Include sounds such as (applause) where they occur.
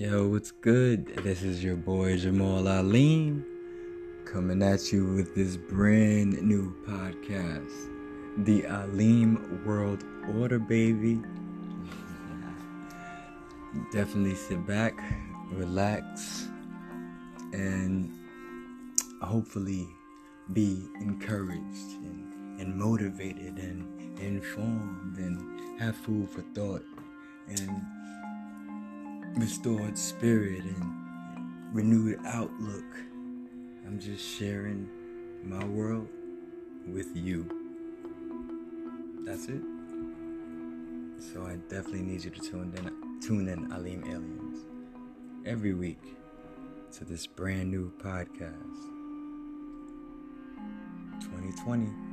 Yo, what's good? This is your boy Jamal Alim coming at you with this brand new podcast, The Alim World Order, baby. (laughs) Definitely sit back, relax, and hopefully be encouraged and, and motivated and informed and have food for thought and restored spirit and renewed outlook. I'm just sharing my world with you. That's it. So I definitely need you to tune in, tune in Alim Aliens every week to this brand new podcast. 2020.